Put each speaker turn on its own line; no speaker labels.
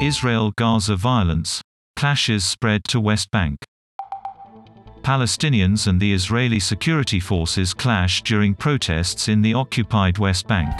Israel-Gaza violence. Clashes spread to West Bank. Palestinians and the Israeli security forces clash during protests in the occupied West Bank.